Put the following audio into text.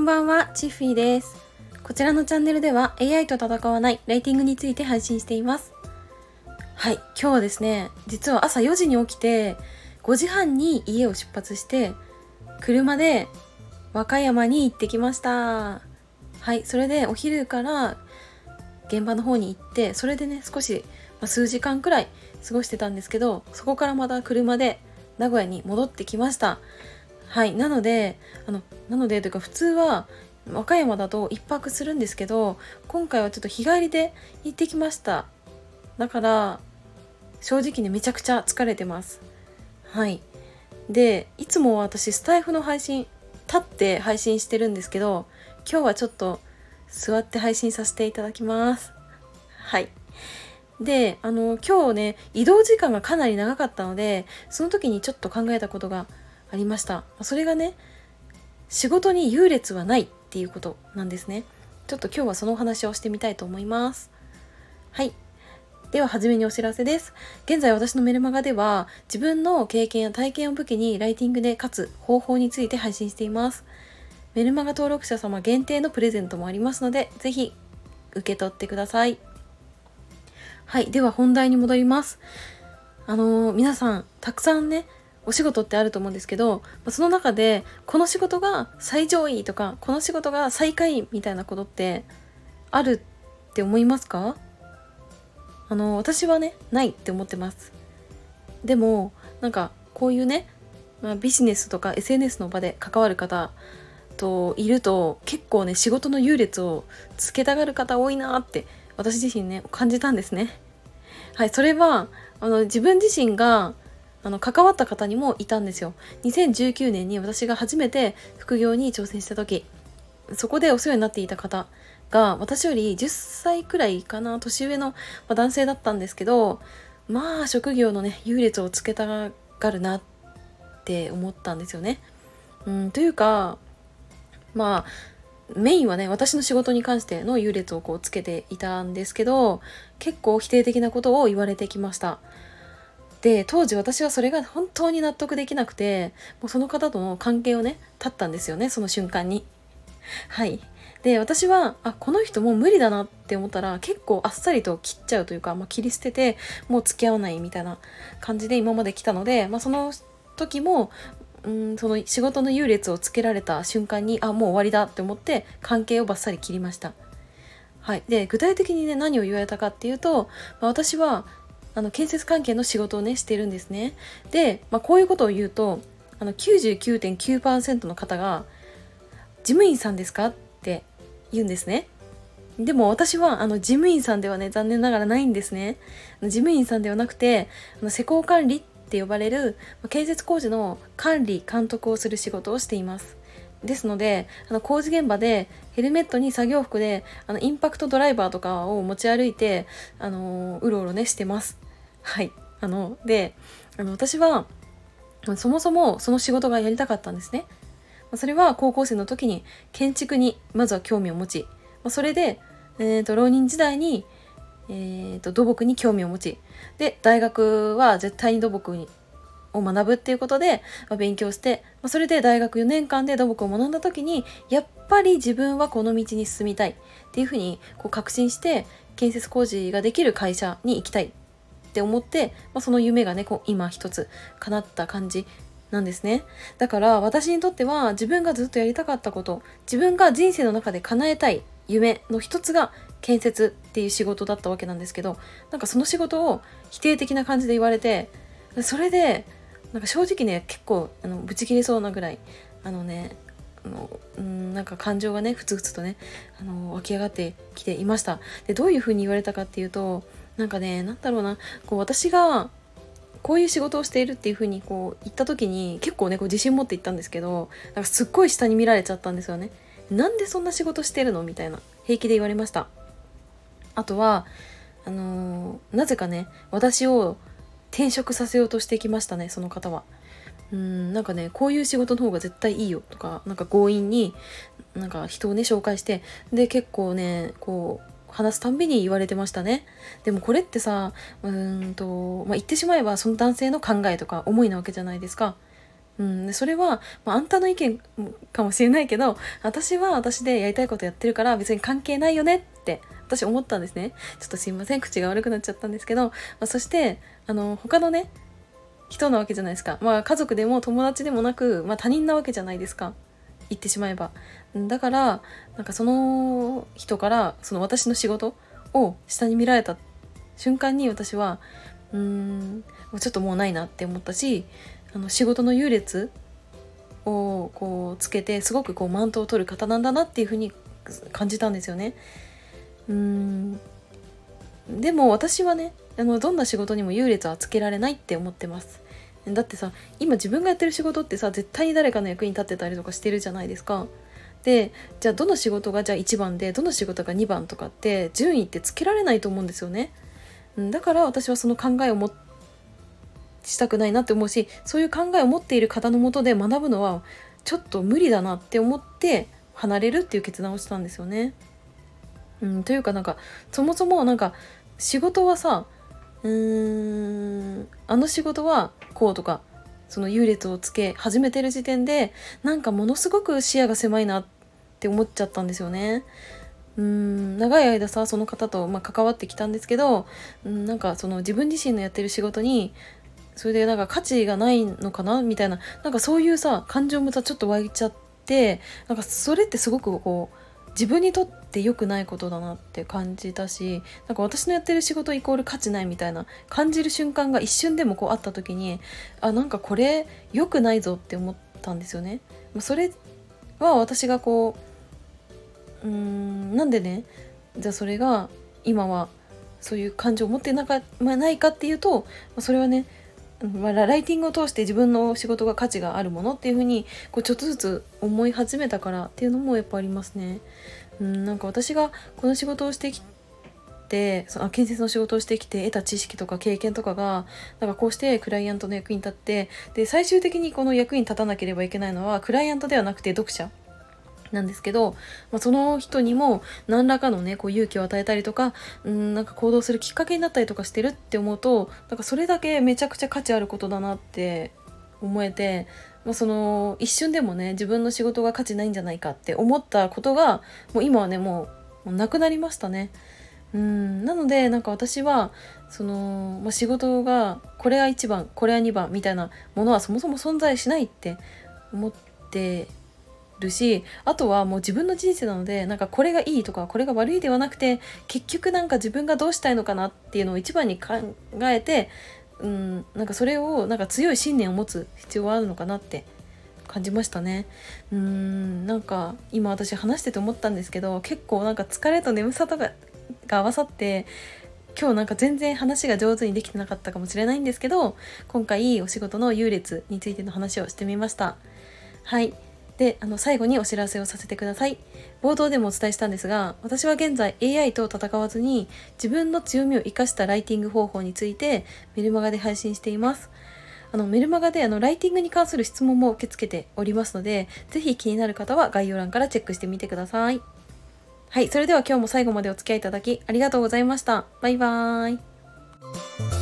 んばんは、チッフィーです。こちらのチャンネルでは AI と戦わないライティングについて配信しています。はい、今日はですね、実は朝4時に起きて、5時半に家を出発して、車で和歌山に行ってきました。はい、それでお昼から現場の方に行って、それでね、少し、ま、数時間くらい過ごしてたんですけど、そこからまた車で名古屋に戻ってきました。はい、なので、あの、なのでというか普通は和歌山だと1泊するんですけど、今回はちょっと日帰りで行ってきました。だから、正直ね、めちゃくちゃ疲れてます。はい。で、いつも私、スタイフの配信、立って配信してるんですけど、今日はちょっと座って配信させていただきます。はい。で、あの、今日ね、移動時間がかなり長かったので、その時にちょっと考えたことがありました。それがね、仕事に優劣はないっていうことなんですね。ちょっと今日はそのお話をしてみたいと思います。はい。では、初めにお知らせです。現在私のメルマガでは、自分の経験や体験を武器にライティングで勝つ方法について配信しています。メルマガ登録者様限定のプレゼントもありますので、ぜひ受け取ってください。はい。では本題に戻ります。あのー皆さん、たくさんね、お仕事ってあると思うんですけど、まあその中で、この仕事が最上位とか、この仕事が最下位みたいなことってあるって思いますか？あの、私はね、ないって思ってます。でも、なんか、こういうね、まあ、ビジネスとか SNS の場で関わる方といると、結構ね、仕事の優劣をつけたがる方多いなって、私自身ね、感じたんですね。はい、それは、あの、自分自身が、あの、関わった方にもいたんですよ。2019年に私が初めて副業に挑戦した時、そこでお世話になっていた方が、私より10歳くらいかな、年上の男性だったんですけど、まあ、職業のね、優劣をつけたがるなって思ったんですよね。うん、というか、まあ、メインはね、私の仕事に関しての優劣をこうつけていたんですけど、結構否定的なことを言われてきました。で、当時私はそれが本当に納得できなくて、もうその方との関係をね、断ったんですよね、その瞬間に。はい。で、私は、あ、この人もう無理だなって思ったら、結構あっさりと切っちゃうというか、まあ、切り捨てて、もう付き合わないみたいな感じで今まで来たので、まあ、その時も、うん、その仕事の優劣をつけられた瞬間に、あ、もう終わりだって思って、関係をバッサリ切りました。はい。で、具体的にね、何を言われたかっていうと、まあ、私は、あの、建設関係の仕事をね、してるんですね。で、まあ、こういうことを言うと、あの、99.9%の方が、事務員さんですかって言うんですね。でも私はあの事務員さんではね残念ながらないんですね。事務員さんではなくてあの施工管理って呼ばれるまあ建設工事の管理監督をする仕事をしています。ですのであの工事現場でヘルメットに作業服であのインパクトドライバーとかを持ち歩いてあのうろうろねしてます。はい。あのであの私はそもそもその仕事がやりたかったんですね。それは高校生の時に建築にまずは興味を持ち、それで、えー、と浪人時代に、えー、と土木に興味を持ちで大学は絶対に土木にを学ぶっていうことで、まあ勉強して、まあそれで大学4年間で土木を学んだ時にやっぱり自分はこの道に進みたいっていうふうにこう確信して建設工事ができる会社に行きたいって思って、まあ、その夢がねこう今一つ叶った感じなんですね。だから私にとっては自分がずっとやりたかったこと自分が人生の中で叶えたい夢の一つが建設っていう仕事だったわけなんですけどなんかその仕事を否定的な感じで言われてそれでなんか正直ね結構あのブチ切れそうなぐらいあのねあのうんなんか感情がねふつふつとねあの湧き上がってきていました。でどういうふうに言われたかっていうとなんかねなんだろうなこう私がこういう仕事をしているっていう風にこう言った時に結構ねこう自信持って言ったんですけどなんかすっごい下に見られちゃったんですよね。なんでそんな仕事してるの？みたいな平気で言われました。あとはあのーなぜかね私を転職させようとしてきましたねその方は。うんなんかねこういう仕事の方が絶対いいよとかなんか強引になんか人をね紹介してで結構ねこう話すたんびに言われてましたね。でもこれってさうんと、まあ、言ってしまえばその男性の考えとか思いなわけじゃないですか。うん、それは、まあ、あんたの意見かもしれないけど私は私でやりたいことやってるから別に関係ないよねって私思ったんですね。ちょっとすいません口が悪くなっちゃったんですけど、まあ、そしてあの他のね人なわけじゃないですか。まあ家族でも友達でもなく、まあ、他人なわけじゃないですか。言ってしまえば。だからなんかその人からその私の仕事を下に見られた瞬間に私はうーんちょっともうないなって思ったしあの仕事の優劣をこうつけてすごくこうマウントを取る方なんだなっていうふうに感じたんですよね。うんでも私はねあのどんな仕事にも優劣はつけられないって思ってます。だってさ今自分がやってる仕事ってさ絶対に誰かの役に立ってたりとかしてるじゃないですか。でじゃあどの仕事がじゃあ1番でどの仕事が2番とかって順位ってつけられないと思うんですよね。だから私はその考えを持っしたくないなって思うしそういう考えを持っている方のもとで学ぶのはちょっと無理だなって思って離れるっていう決断をしたんですよね。うん、というかなんかそもそもなんか仕事はさうーんあの仕事はこうとかその優劣をつけ始めてる時点でなんかものすごく視野が狭いなって思っちゃったんですよね。うん長い間さその方と、まあ、関わってきたんですけどうんなんかその自分自身のやってる仕事にそれでなんか価値がないのかな？みたいななんかそういうさ感情もさちょっと湧いちゃってなんかそれってすごくこう自分にとって良くないことだなって感じたしなんか私のやってる仕事イコール価値ないみたいな感じる瞬間が一瞬でもこうあった時にあなんかこれ良くないぞって思ったんですよね。それは私がこううーんなんでね？じゃあそれが今はそういう感情を持ってなか、ま、ないかっていうとそれはねまあ、ライティングを通して自分の仕事が価値があるものっていうふうにこうちょっとずつ思い始めたからっていうのもやっぱありますね。うん、なんか私がこの仕事をしてきてその建設の仕事をしてきて得た知識とか経験とかがなんかこうしてクライアントの役に立ってで最終的にこの役に立たなければいけないのはクライアントではなくて読者なんですけど、まあ、その人にも何らかのねこう勇気を与えたりとかうんなんか行動するきっかけになったりとかしてるって思うとなんかそれだけめちゃくちゃ価値あることだなって思えて、まあ、その一瞬でもね自分の仕事が価値ないんじゃないかって思ったことがもう今はねもうなくなりましたね。うんなのでなんか私はその、まあ、仕事がこれは1番これは2番みたいなものはそもそも存在しないって思ってるしあとはもう自分の人生なのでなんかこれがいいとかこれが悪いではなくて結局なんか自分がどうしたいのかなっていうのを一番に考えてうんなんかそれをなんか強い信念を持つ必要はあるのかなって感じましたね。うんなんか今私話してて思ったんですけど結構なんか疲れと眠さとかが合わさって今日なんか全然話が上手にできてなかったかもしれないんですけど今回お仕事の優劣についての話をしてみました。はい。であの最後にお知らせをさせてください。冒頭でもお伝えしたんですが私は現在 AI と戦わずに自分の強みを生かしたライティング方法についてメルマガで配信しています。あのメルマガであのライティングに関する質問も受け付けておりますので是非気になる方は概要欄からチェックしてみてください。はいそれでは今日も最後までお付き合いいただきありがとうございました。バイバーイ。